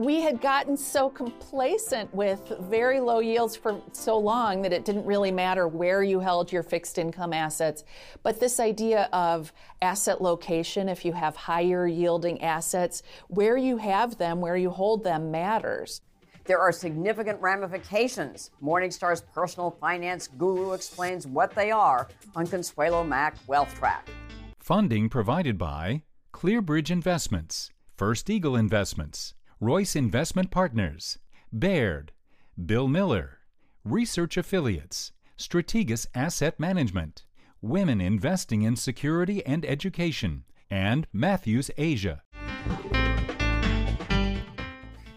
we had gotten so complacent with very low yields for so long that it didn't really matter where you held your fixed income assets. But this idea of asset location, if you have higher yielding assets, where you have them, where you hold them matters. There are significant ramifications. Morningstar's personal finance guru explains what they are on Consuelo Mack Wealth Track. Funding provided by Clearbridge Investments, First Eagle Investments, Royce Investment Partners, Baird, Bill Miller, Research Affiliates, Strategas Asset Management, Women Investing in Security and Education, and Matthews Asia.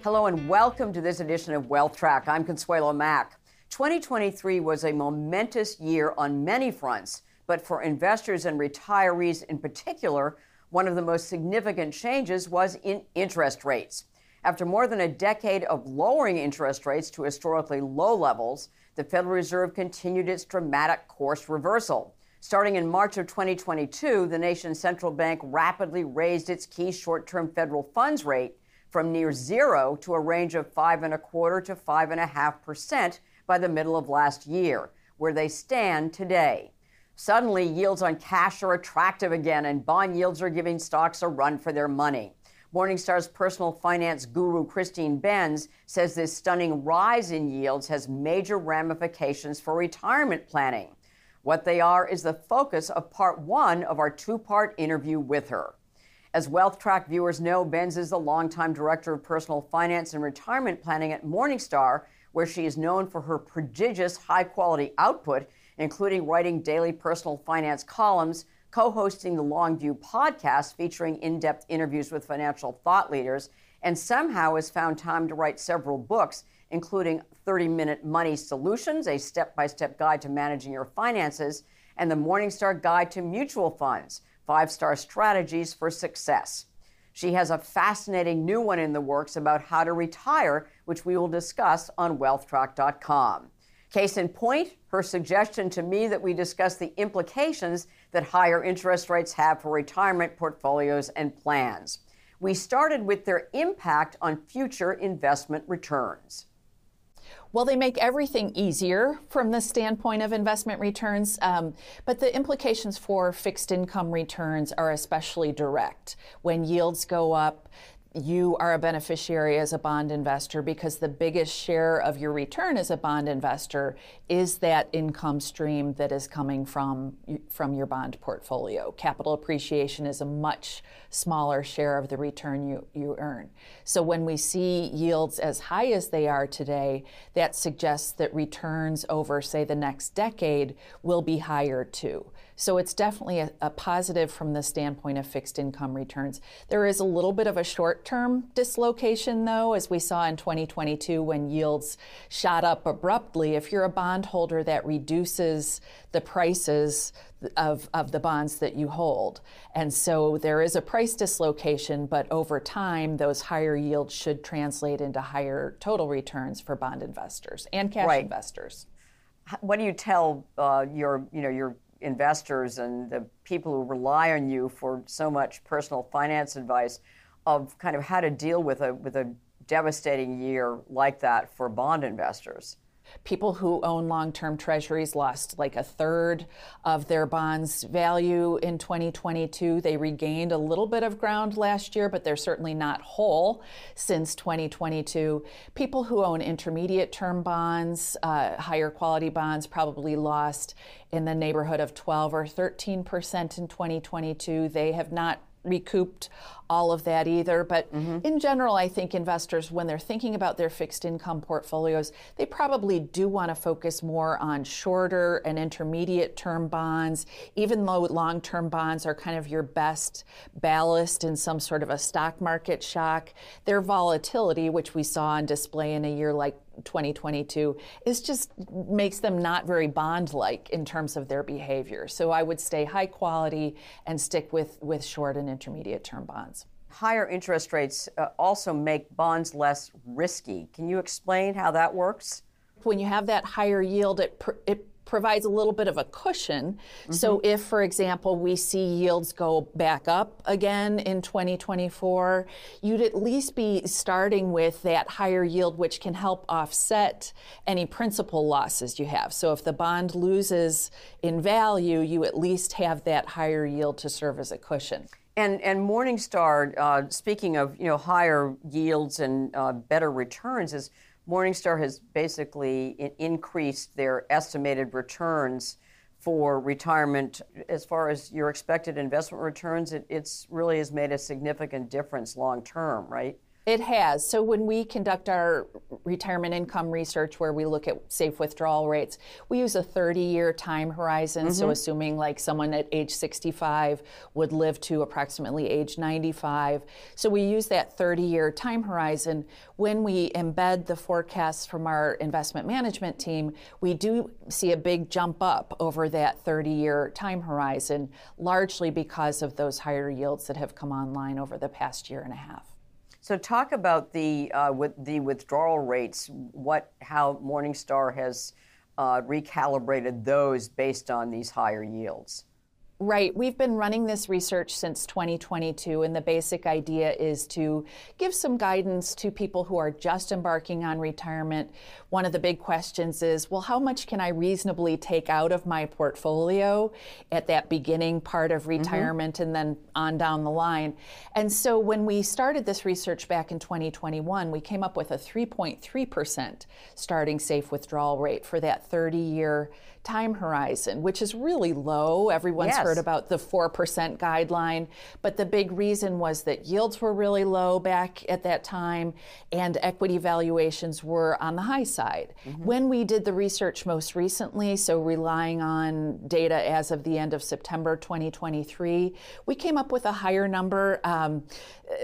Hello and welcome to this edition of Wealth Track. I'm Consuelo Mack. 2023 was a momentous year on many fronts, but for investors and retirees in particular, one of the most significant changes was in interest rates. After more than a decade of lowering interest rates to historically low levels, the Federal Reserve continued its dramatic course reversal. Starting in March of 2022, the nation's central bank rapidly raised its key short-term federal funds rate from near zero to a range of five and a quarter to five and a half percent by the middle of last year, where they stand today. Suddenly, yields on cash are attractive again, and bond yields are giving stocks a run for their money. Morningstar's personal finance guru Christine Benz says this stunning rise in yields has major ramifications for retirement planning. What they are is the focus of part one of our two part interview with her. As Wealth Track viewers know, Benz is the longtime director of personal finance and retirement planning at Morningstar, where she is known for her prodigious high quality output, including writing daily personal finance columns, co hosting the Longview podcast featuring in depth interviews with financial thought leaders, and somehow has found time to write several books, including 30 Minute Money Solutions, a step by step guide to managing your finances, and the Morningstar Guide to Mutual Funds Five Star Strategies for Success. She has a fascinating new one in the works about how to retire, which we will discuss on wealthtrack.com. Case in point, her suggestion to me that we discuss the implications that higher interest rates have for retirement portfolios and plans. We started with their impact on future investment returns. Well, they make everything easier from the standpoint of investment returns, um, but the implications for fixed income returns are especially direct. When yields go up, you are a beneficiary as a bond investor because the biggest share of your return as a bond investor is that income stream that is coming from from your bond portfolio. Capital appreciation is a much smaller share of the return you, you earn. So when we see yields as high as they are today, that suggests that returns over say the next decade will be higher too. So it's definitely a, a, positive from the standpoint of fixed income returns. There is a little bit of a short term dislocation, though, as we saw in 2022 when yields shot up abruptly. If you're a bondholder, that reduces the prices of, of the bonds that you hold. And so there is a price dislocation, but over time, those higher yields should translate into higher total returns for bond investors and cash right. investors. What do you tell uh, your, you know, your investors and the people who rely on you for so much personal finance advice of kind of how to deal with a with a devastating year like that for bond investors. People who own long term treasuries lost like a third of their bonds' value in 2022. They regained a little bit of ground last year, but they're certainly not whole since 2022. People who own intermediate term bonds, uh, higher quality bonds, probably lost in the neighborhood of 12 or 13 percent in 2022. They have not recouped all of that either. But mm-hmm. in general, I think investors, when they're thinking about their fixed income portfolios, they probably do want to focus more on shorter and intermediate term bonds, even though long term bonds are kind of your best ballast in some sort of a stock market shock. Their volatility, which we saw on display in a year like 2022 is just makes them not very bond like in terms of their behavior. So I would stay high quality and stick with, with short and intermediate term bonds. Higher interest rates uh, also make bonds less risky. Can you explain how that works? When you have that higher yield, it, pr- it provides a little bit of a cushion. Mm-hmm. So if, for example, we see yields go back up again in 2024, you'd at least be starting with that higher yield, which can help offset any principal losses you have. So if the bond loses in value, you at least have that higher yield to serve as a cushion. And, and Morningstar, uh, speaking of you know higher yields and uh, better returns, is Morningstar has basically increased their estimated returns for retirement. As far as your expected investment returns, it it's really has made a significant difference long term, right? It has. So when we conduct our retirement income research where we look at safe withdrawal rates, we use a 30 year time horizon. Mm-hmm. So assuming like someone at age 65 would live to approximately age 95. So we use that 30 year time horizon. When we embed the forecasts from our investment management team, we do see a big jump up over that 30 year time horizon, largely because of those higher yields that have come online over the past year and a half. So talk about the uh, with the withdrawal rates. What how Morningstar has uh, recalibrated those based on these higher yields. Right. We've been running this research since 2022, and the basic idea is to give some guidance to people who are just embarking on retirement. One of the big questions is well, how much can I reasonably take out of my portfolio at that beginning part of mm-hmm. retirement mm-hmm. and then on down the line? And so when we started this research back in 2021, we came up with a 3.3% starting safe withdrawal rate for that 30 year time horizon, which is really low. Everyone's yes. heard about the 4% guideline, but the big reason was that yields were really low back at that time and equity valuations were on the high side. Mm-hmm. When we did the research most recently, so relying on data as of the end of September 2023, we came up with a higher number. Um,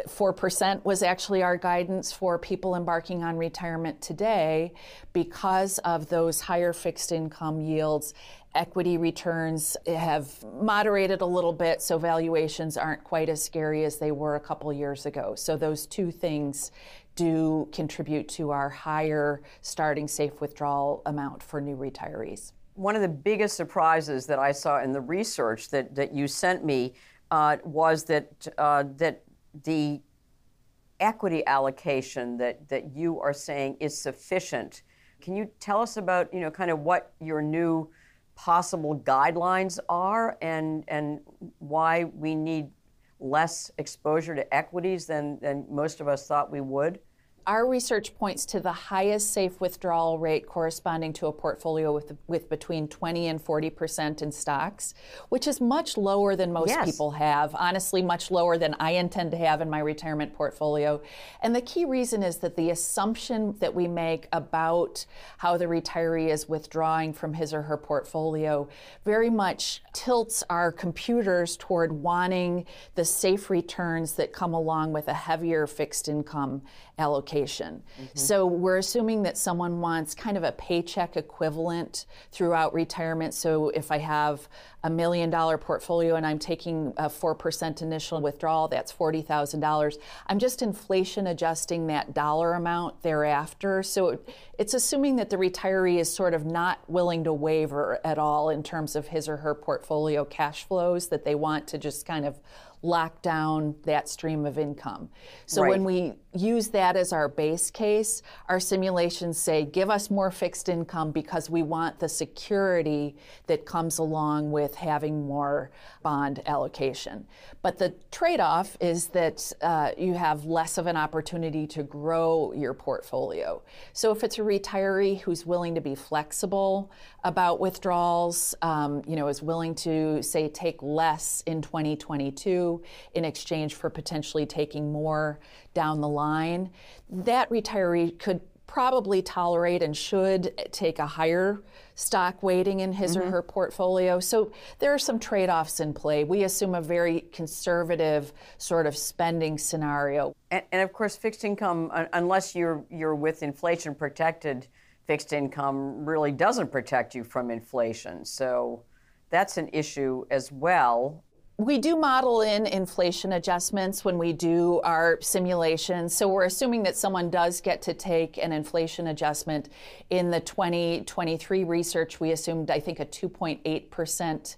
4% was actually our guidance for people embarking on retirement today because of those higher fixed income yields. Equity returns have moderated a little bit, so valuations aren't quite as scary as they were a couple years ago. So, those two things do contribute to our higher starting safe withdrawal amount for new retirees. One of the biggest surprises that I saw in the research that, that you sent me uh, was that, uh, that the equity allocation that, that you are saying is sufficient. Can you tell us about, you know, kind of what your new possible guidelines are and, and why we need less exposure to equities than, than most of us thought we would? Our research points to the highest safe withdrawal rate corresponding to a portfolio with, with between 20 and 40 percent in stocks, which is much lower than most yes. people have. Honestly, much lower than I intend to have in my retirement portfolio. And the key reason is that the assumption that we make about how the retiree is withdrawing from his or her portfolio very much tilts our computers toward wanting the safe returns that come along with a heavier fixed income allocation. Mm-hmm. So we're assuming that someone wants kind of a paycheck equivalent throughout retirement. So if I have a million dollar portfolio and I'm taking a 4% initial withdrawal, that's $40,000. I'm just inflation adjusting that dollar amount thereafter. So it's assuming that the retiree is sort of not willing to waver at all in terms of his or her portfolio cash flows, that they want to just kind of lock down that stream of income. So right. when we use that as our base case. Our simulations say give us more fixed income because we want the security that comes along with having more bond allocation. But the trade off is that uh, you have less of an opportunity to grow your portfolio. So if it's a retiree who's willing to be flexible about withdrawals, um, you know, is willing to say take less in 2022 in exchange for potentially taking more down the line, that retiree could probably tolerate and should take a higher stock weighting in his mm-hmm. or her portfolio. So there are some trade offs in play. We assume a very conservative sort of spending scenario. And, and of course, fixed income, unless you're, you're with inflation protected, fixed income really doesn't protect you from inflation. So that's an issue as well we do model in inflation adjustments when we do our simulations. So we're assuming that someone does get to take an inflation adjustment. In the 2023 research, we assumed, I think, a 2.8 percent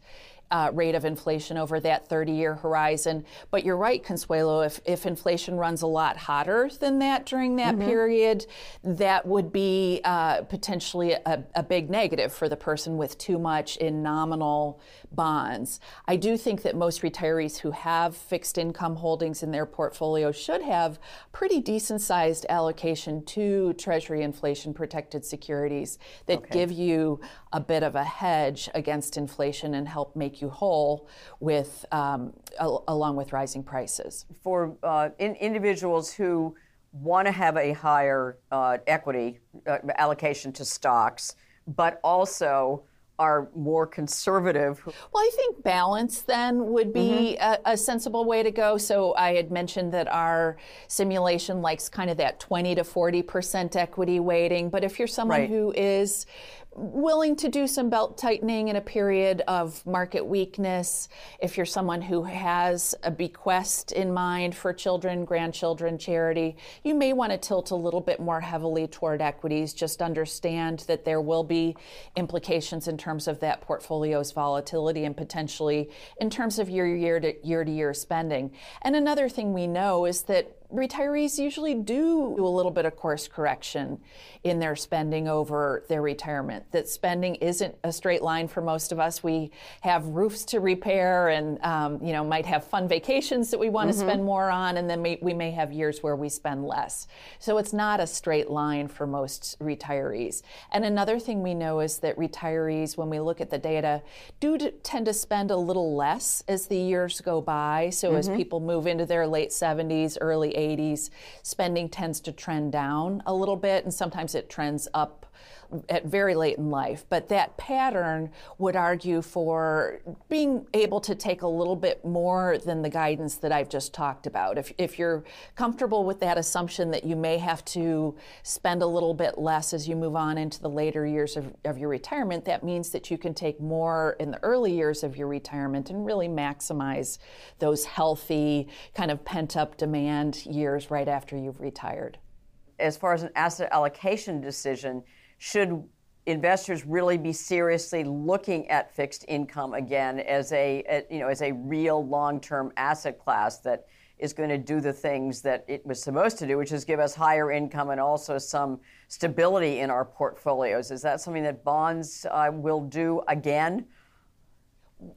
uh, rate of inflation over that 30 year horizon. But you're right, Consuelo, if, if inflation runs a lot hotter than that during that mm-hmm. period, that would be uh, potentially a, a, big negative for the person with too much in nominal bonds. I do think that most retirees who have fixed income holdings in their portfolio should have pretty decent sized allocation to Treasury inflation protected securities that okay. give you a bit of a hedge against inflation and help make you whole with um, al- along with rising prices. For uh, in- individuals who want to have a higher uh, equity uh, allocation to stocks, but also are more conservative. Well, I think balance then would be mm-hmm. a, a, sensible way to go. So I had mentioned that our simulation likes kind of that 20 to 40 percent equity weighting. But if you're someone right. who is willing to do some belt tightening in a period of market weakness, if you're someone who has a bequest in mind for children, grandchildren, charity, you may want to tilt a little bit more heavily toward equities. Just understand that there will be implications in terms of that portfolio's volatility and potentially in terms of your year to year to year spending. And another thing we know is that retirees usually do a little bit of course correction in their spending over their retirement. That spending isn't a straight line for most of us. We have roofs to repair, and um, you know might have fun vacations that we want mm-hmm. to spend more on, and then we, we may have years where we spend less. So it's not a straight line for most retirees. And another thing we know is that retirees, when we look at the data, do tend to spend a little less as the years go by. So mm-hmm. as people move into their late 70s, early 80s, spending tends to trend down a little bit, and sometimes it trends up at very late in life. But that pattern would argue for being able to take a little bit more than the guidance that I've just talked about. If, if you're comfortable with that assumption that you may have to spend a little bit less as you move on into the later years of, of your retirement, that means that you can take more in the early years of your retirement and really maximize those healthy, kind of pent up demand years right after you've retired. As far as an asset allocation decision, should investors really be seriously looking at fixed income again as a, a you know as a real long-term asset class that is going to do the things that it was supposed to do, which is give us higher income and also some stability in our portfolios. Is that something that bonds uh, will do again?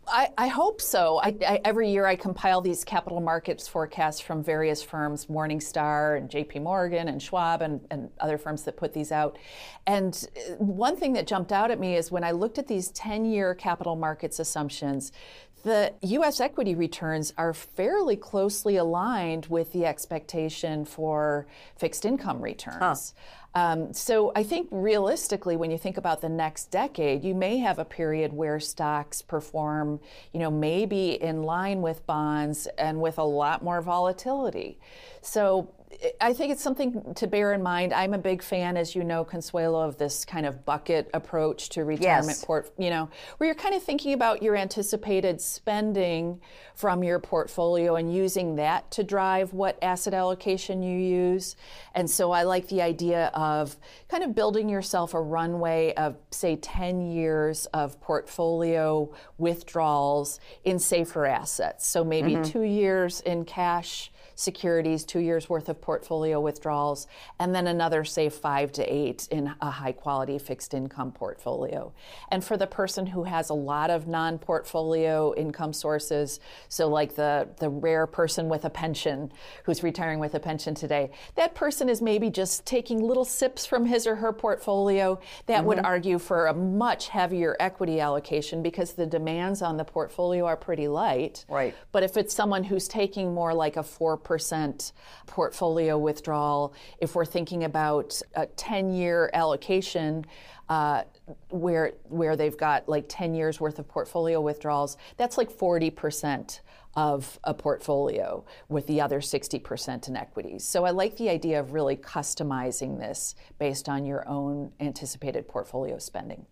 I, I, hope so. I, I, every year I compile these capital markets forecasts from various firms, Morningstar and JP Morgan and Schwab and, and other firms that put these out. And uh, one thing that jumped out at me is when I looked at these 10 year capital markets assumptions, the US equity returns are fairly closely aligned with the expectation for fixed income returns. Huh. Um, so I think realistically, when you think about the next decade, you may have a period where stocks perform, you know, maybe in line with bonds and with a lot more volatility. So I think it's something to bear in mind. I'm a big fan, as you know, Consuelo, of this kind of bucket approach to retirement yes. port. You know, where you're kind of thinking about your anticipated spending from your portfolio and using that to drive what asset allocation you use. And so I like the idea of kind of building yourself a runway of, say, 10 years of portfolio withdrawals in safer assets. So maybe mm-hmm. two years in cash securities, two years worth of portfolio withdrawals, and then another, say, five to eight in a high quality fixed income portfolio. And for the person who has a lot of non portfolio income sources, so like the, the rare person with a pension who's retiring with a pension today, that person is maybe just taking little sips from his or her portfolio. That mm-hmm. would argue for a much heavier equity allocation because the demands on the portfolio are pretty light. Right. But if it's someone who's taking more like a 4% portfolio withdrawal, if we're thinking about a 10 year allocation, uh, where where they've got like 10 years worth of portfolio withdrawals, that's like 40% of a portfolio with the other 60% in equities. So I like the idea of really customizing this based on your own anticipated portfolio spending.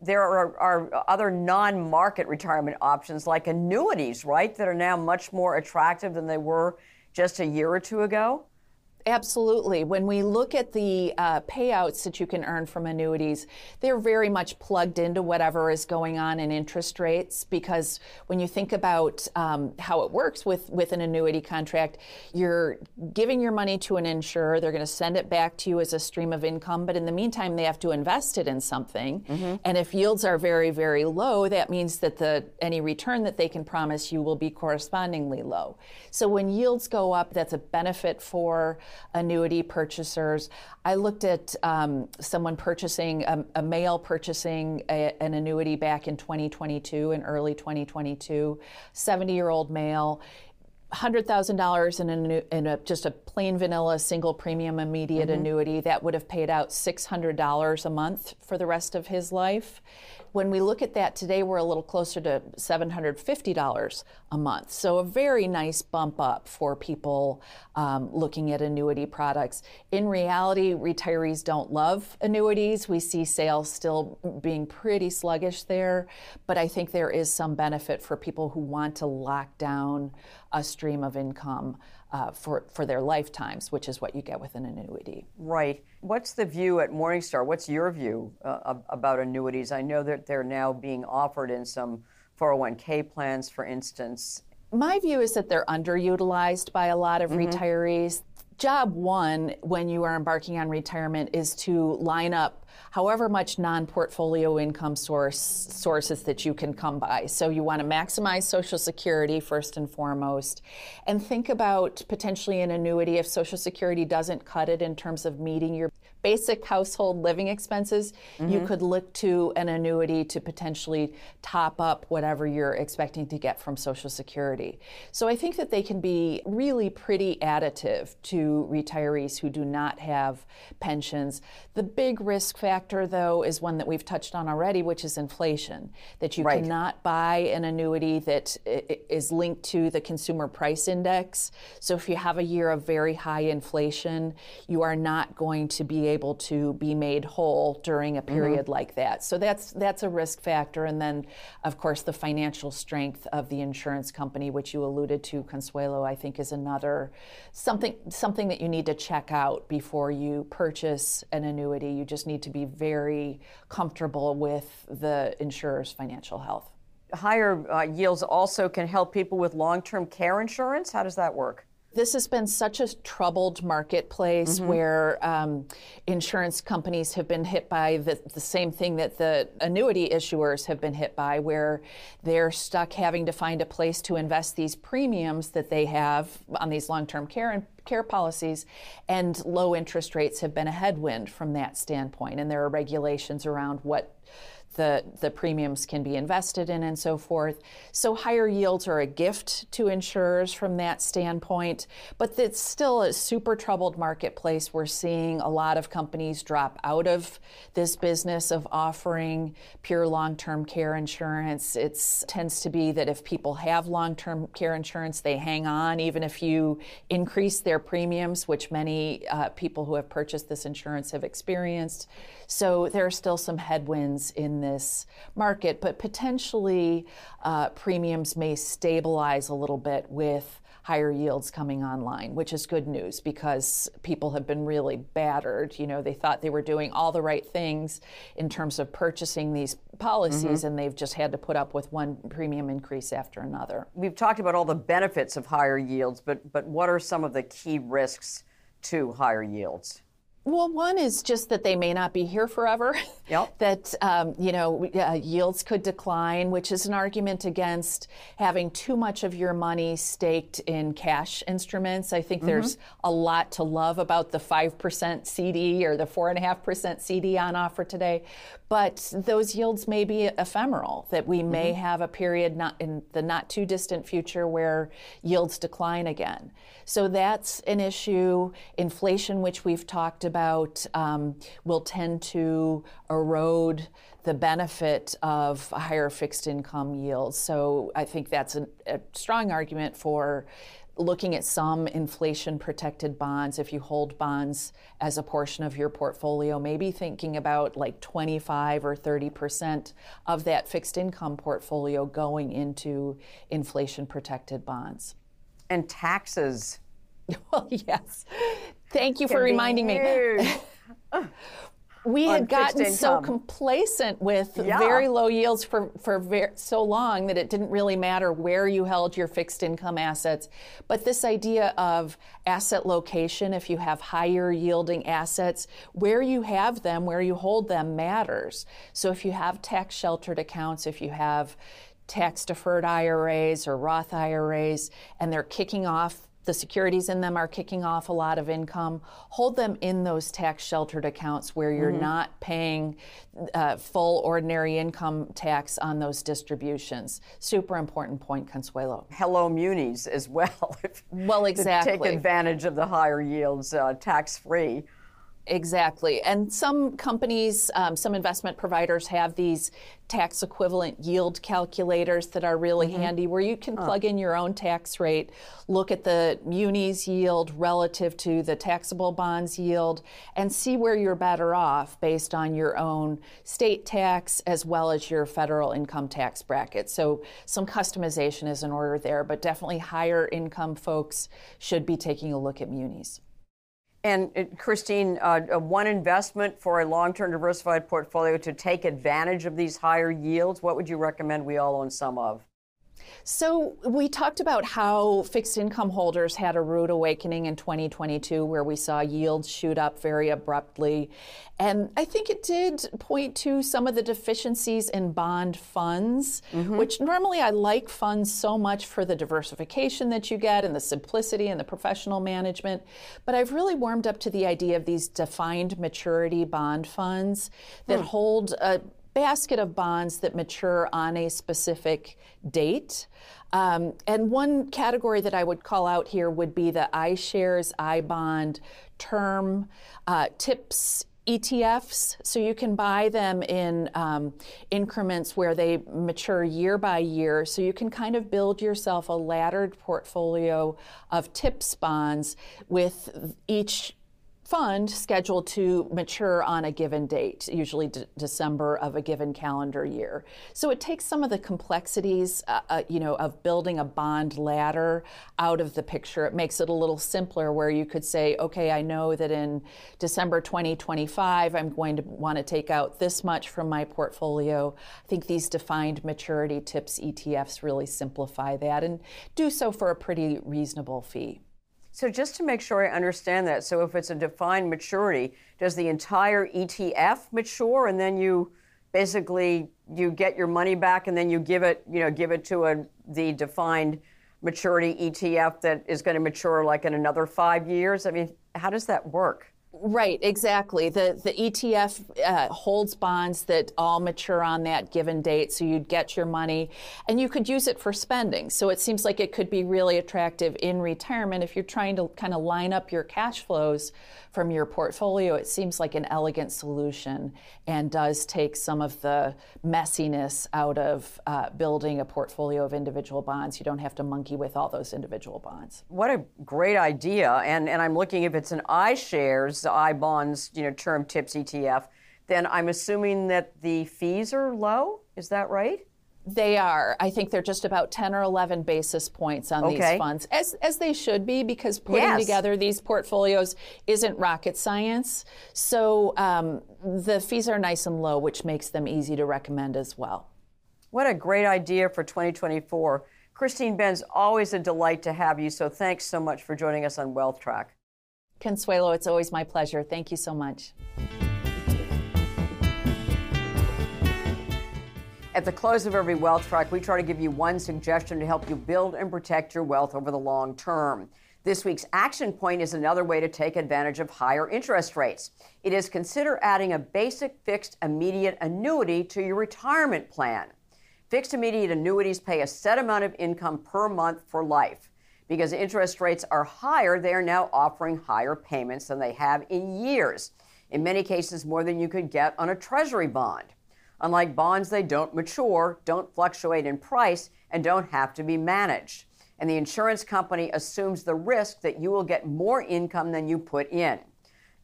There are, are other non market retirement options like annuities, right, that are now much more attractive than they were just a year or two ago? Absolutely. When we look at the uh, payouts that you can earn from annuities, they're very much plugged into whatever is going on in interest rates because when you think about um, how it works with, with an annuity contract, you're giving your money to an insurer, they're going to send it back to you as a stream of income, but in the meantime, they have to invest it in something. Mm-hmm. And if yields are very, very low, that means that the any return that they can promise you will be correspondingly low. So when yields go up, that's a benefit for annuity purchasers. I looked at um, someone purchasing, a, a male purchasing a, an annuity back in 2022, in early 2022, 70 year old male. $100,000 in, a, in a, just a plain vanilla single premium immediate mm-hmm. annuity that would have paid out $600 a month for the rest of his life. When we look at that today, we're a little closer to $750 a month. So a very nice bump up for people um, looking at annuity products. In reality, retirees don't love annuities. We see sales still being pretty sluggish there, but I think there is some benefit for people who want to lock down a stream of income uh, for, for their lifetimes, which is what you get with an annuity. Right. What's the view at Morningstar? What's your view uh, about annuities? I know that they're now being offered in some 401k plans, for instance. My view is that they're underutilized by a lot of mm-hmm. retirees. Job one when you are embarking on retirement is to line up however much non-portfolio income source sources that you can come by. So you want to maximize Social Security first and foremost, and think about potentially an annuity if Social Security doesn't cut it in terms of meeting your basic household living expenses. Mm-hmm. You could look to an annuity to potentially top up whatever you're expecting to get from Social Security. So I think that they can be really pretty additive to retirees who do not have pensions. The big risk factor, though, is one that we've touched on already, which is inflation. That you right. cannot buy an annuity that is linked to the consumer price index. So if you have a year of very high inflation, you are not going to be able to be made whole during a mm-hmm. period mm-hmm. like that. So that's that's a risk factor. And then, of course, the financial strength of the insurance company, which you alluded to, Consuelo, I think is another something something that you need to check out before you purchase an annuity. You just need to be very comfortable with the insurer's financial health. Higher uh, yields also can help people with long term care insurance. How does that work? This has been such a troubled marketplace mm-hmm. where um, insurance companies have been hit by the, the, same thing that the annuity issuers have been hit by, where they're stuck having to find a place to invest these premiums that they have on these long term care and care policies, and low interest rates have been a headwind from that standpoint. And there are regulations around what the, the premiums can be invested in and so forth. So higher yields are a gift to insurers from that standpoint, but it's still a super troubled marketplace. We're seeing a lot of companies drop out of this business of offering pure long-term care insurance. It tends to be that if people have long-term care insurance, they hang on even if you increase their premiums, which many uh, people who have purchased this insurance have experienced. So there are still some headwinds in this market, but potentially uh, premiums may stabilize a little bit with higher yields coming online, which is good news because people have been really battered. You know, they thought they were doing all the right things in terms of purchasing these policies, mm-hmm. and they've just had to put up with one premium increase after another. We've talked about all the benefits of higher yields, but but what are some of the key risks to higher yields? Well, one is just that they may not be here forever. Yep. that um, you know uh, yields could decline, which is an argument against having too much of your money staked in cash instruments. I think mm-hmm. there's a lot to love about the five percent CD or the four and a half percent CD on offer today, but those yields may be ephemeral. That we may mm-hmm. have a period not in the not too distant future where yields decline again. So that's an issue. Inflation, which we've talked about, um, will tend to erode the benefit of higher fixed income yields. So I think that's an, a strong argument for looking at some inflation protected bonds if you hold bonds as a portion of your portfolio maybe thinking about like 25 or 30% of that fixed income portfolio going into inflation protected bonds and taxes. Well, yes. Thank you for reminding me. we had gotten so complacent with yeah. very low yields for, for ver- so long that it didn't really matter where you held your fixed income assets. But this idea of asset location, if you have higher yielding assets, where you have them, where you hold them matters. So if you have tax sheltered accounts, if you have tax deferred IRAs or Roth IRAs, and they're kicking off the securities in them are kicking off a lot of income. Hold them in those tax sheltered accounts where you're mm-hmm. not paying uh, full ordinary income tax on those distributions. Super important point, Consuelo. Hello, munis as well. well, exactly. take advantage of the higher yields uh, tax free. Exactly. And some companies, um, some investment providers have these tax equivalent yield calculators that are really mm-hmm. handy where you can plug in your own tax rate, look at the munis yield relative to the taxable bonds yield, and see where you're better off based on your own state tax as well as your federal income tax bracket. So some customization is in order there, but definitely higher income folks should be taking a look at munis. And uh, Christine, uh, uh, one investment for a long term diversified portfolio to take advantage of these higher yields, what would you recommend we all own some of? So, we talked about how fixed income holders had a rude awakening in 2022 where we saw yields shoot up very abruptly. And I think it did point to some of the deficiencies in bond funds, mm-hmm. which normally I like funds so much for the diversification that you get and the simplicity and the professional management. But I've really warmed up to the idea of these defined maturity bond funds that mm. hold a basket of bonds that mature on a specific date. Um, and one category that I would call out here would be the iShares, iBond, term, uh, TIPS, ETFs, so you can buy them in um, increments where they mature year by year. So you can kind of build yourself a laddered portfolio of TIPS bonds with each fund scheduled to mature on a given date, usually de- December of a given calendar year. So it takes some of the complexities, uh, uh, you know, of building a bond ladder out of the picture. It makes it a little simpler, where you could say, okay, I know that in December 2025, I'm going to want to take out this much from my portfolio. I think these defined maturity tips ETFs really simplify that and do so for a pretty reasonable fee. So just to make sure I understand that, so if it's a defined maturity, does the entire ETF mature and then you basically you get your money back and then you give it, you know, give it to a the defined maturity ETF that is going to mature like in another 5 years? I mean, how does that work? Right, exactly. The the ETF uh, holds bonds that all mature on that given date, so you'd get your money, and you could use it for spending. So it seems like it could be really attractive in retirement if you're trying to kind of line up your cash flows from your portfolio. It seems like an elegant solution and does take some of the messiness out of uh, building a portfolio of individual bonds. You don't have to monkey with all those individual bonds. What a great idea! And and I'm looking if it's an iShares the I bonds, you know, term tips ETF, then I'm assuming that the fees are low. Is that right? They are. I think they're just about 10 or 11 basis points on okay. these funds, as, as they should be, because putting yes. together these portfolios isn't rocket science. So um, the fees are nice and low, which makes them easy to recommend as well. What a great idea for 2024. Christine Benz, always a delight to have you. So thanks so much for joining us on Wealth Track. Consuelo, it's always my pleasure. Thank you so much. At the close of every wealth track, we try to give you one suggestion to help you build and protect your wealth over the long term. This week's action point is another way to take advantage of higher interest rates. It is consider adding a basic fixed immediate annuity to your retirement plan. Fixed immediate annuities pay a set amount of income per month for life. Because interest rates are higher, they are now offering higher payments than they have in years. In many cases, more than you could get on a treasury bond. Unlike bonds, they don't mature, don't fluctuate in price, and don't have to be managed. And the insurance company assumes the risk that you will get more income than you put in.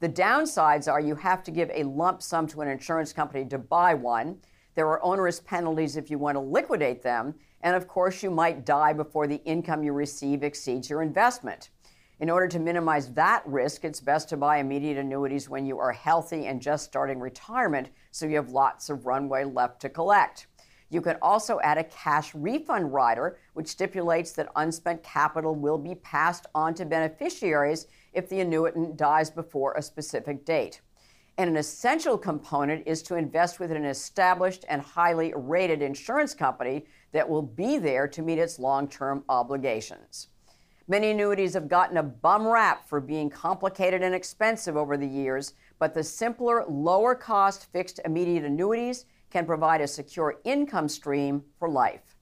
The downsides are you have to give a lump sum to an insurance company to buy one. There are onerous penalties if you want to liquidate them. And of course, you might die before the income you receive exceeds your investment. In order to minimize that risk, it's best to buy immediate annuities when you are healthy and just starting retirement so you have lots of runway left to collect. You can also add a cash refund rider, which stipulates that unspent capital will be passed on to beneficiaries if the annuitant dies before a specific date. And an essential component is to invest with an established and highly rated insurance company that will be there to meet its long term obligations. Many annuities have gotten a bum rap for being complicated and expensive over the years, but the simpler, lower cost fixed immediate annuities can provide a secure income stream for life.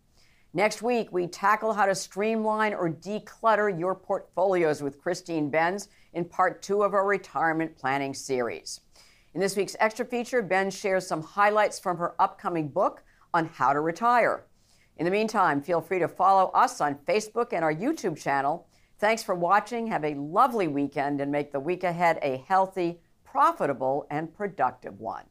Next week, we tackle how to streamline or declutter your portfolios with Christine Benz in part two of our retirement planning series. In this week's extra feature, Benz shares some highlights from her upcoming book on how to retire. In the meantime, feel free to follow us on Facebook and our YouTube channel. Thanks for watching. Have a lovely weekend and make the week ahead a healthy, profitable, and productive one.